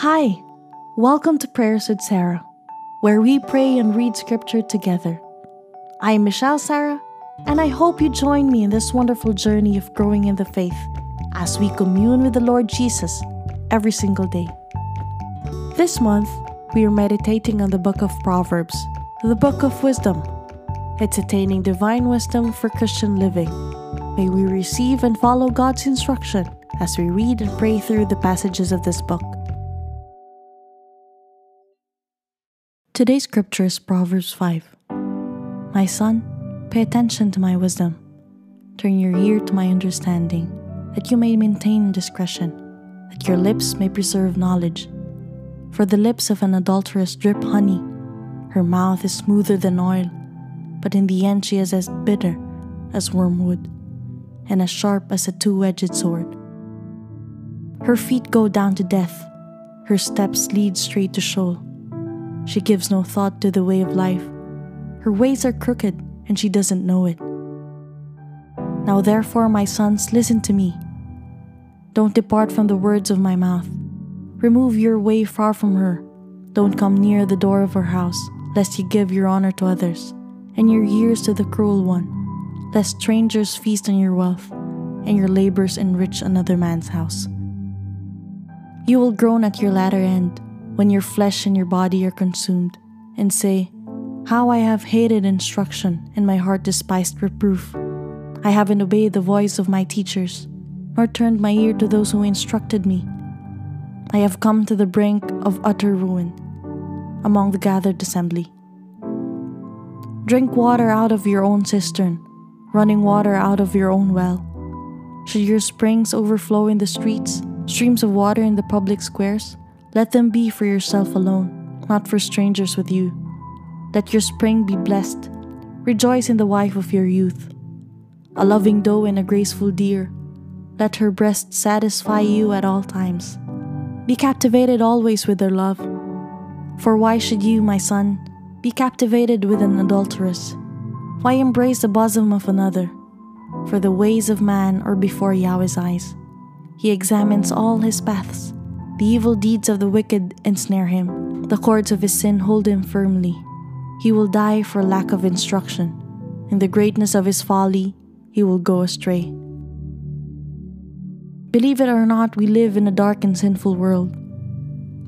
Hi, welcome to Prayers with Sarah, where we pray and read scripture together. I am Michelle Sarah, and I hope you join me in this wonderful journey of growing in the faith as we commune with the Lord Jesus every single day. This month, we are meditating on the book of Proverbs, the book of wisdom. It's attaining divine wisdom for Christian living. May we receive and follow God's instruction as we read and pray through the passages of this book. Today's scripture is Proverbs 5. My son, pay attention to my wisdom. Turn your ear to my understanding, that you may maintain discretion, that your lips may preserve knowledge. For the lips of an adulteress drip honey, her mouth is smoother than oil, but in the end she is as bitter as wormwood, and as sharp as a two edged sword. Her feet go down to death, her steps lead straight to Sheol. She gives no thought to the way of life. Her ways are crooked, and she doesn't know it. Now, therefore, my sons, listen to me. Don't depart from the words of my mouth. Remove your way far from her. Don't come near the door of her house, lest you give your honor to others, and your years to the cruel one, lest strangers feast on your wealth, and your labors enrich another man's house. You will groan at your latter end when your flesh and your body are consumed, and say, How I have hated instruction, and my heart despised reproof. I haven't obeyed the voice of my teachers, nor turned my ear to those who instructed me. I have come to the brink of utter ruin among the gathered assembly. Drink water out of your own cistern, running water out of your own well. Should your springs overflow in the streets, streams of water in the public squares? Let them be for yourself alone, not for strangers with you. Let your spring be blessed. Rejoice in the wife of your youth. A loving doe and a graceful deer. Let her breast satisfy you at all times. Be captivated always with their love. For why should you, my son, be captivated with an adulteress? Why embrace the bosom of another? For the ways of man are before Yahweh's eyes. He examines all his paths. The evil deeds of the wicked ensnare him. The cords of his sin hold him firmly. He will die for lack of instruction. In the greatness of his folly, he will go astray. Believe it or not, we live in a dark and sinful world.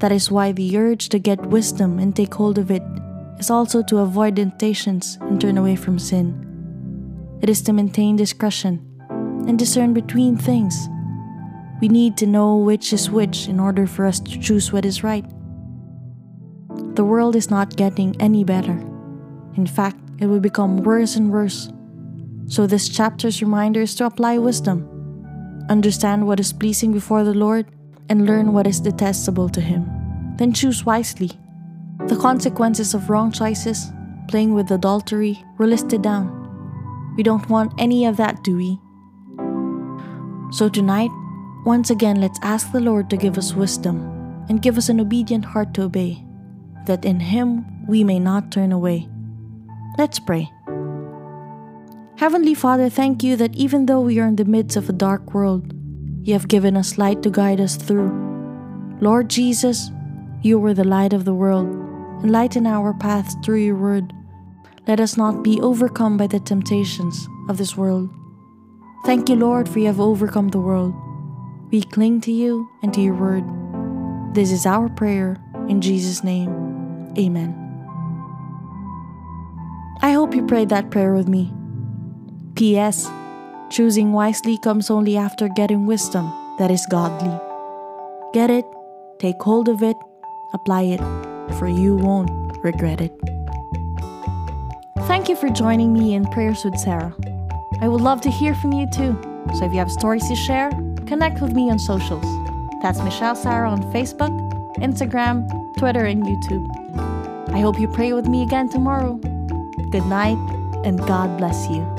That is why the urge to get wisdom and take hold of it is also to avoid temptations and turn away from sin. It is to maintain discretion and discern between things we need to know which is which in order for us to choose what is right. The world is not getting any better. In fact, it will become worse and worse. So, this chapter's reminder is to apply wisdom, understand what is pleasing before the Lord, and learn what is detestable to Him. Then choose wisely. The consequences of wrong choices, playing with adultery, were listed down. We don't want any of that, do we? So, tonight, once again, let's ask the Lord to give us wisdom and give us an obedient heart to obey, that in Him we may not turn away. Let's pray. Heavenly Father, thank you that even though we are in the midst of a dark world, you have given us light to guide us through. Lord Jesus, you are the light of the world. Enlighten our paths through your word. Let us not be overcome by the temptations of this world. Thank you, Lord, for you have overcome the world. We cling to you and to your word. This is our prayer in Jesus' name. Amen. I hope you prayed that prayer with me. P.S. Choosing wisely comes only after getting wisdom that is godly. Get it, take hold of it, apply it, for you won't regret it. Thank you for joining me in Prayers with Sarah. I would love to hear from you too. So if you have stories to share, connect with me on socials. That's Michelle Sarah on Facebook, Instagram, Twitter, and YouTube. I hope you pray with me again tomorrow. Good night, and God bless you.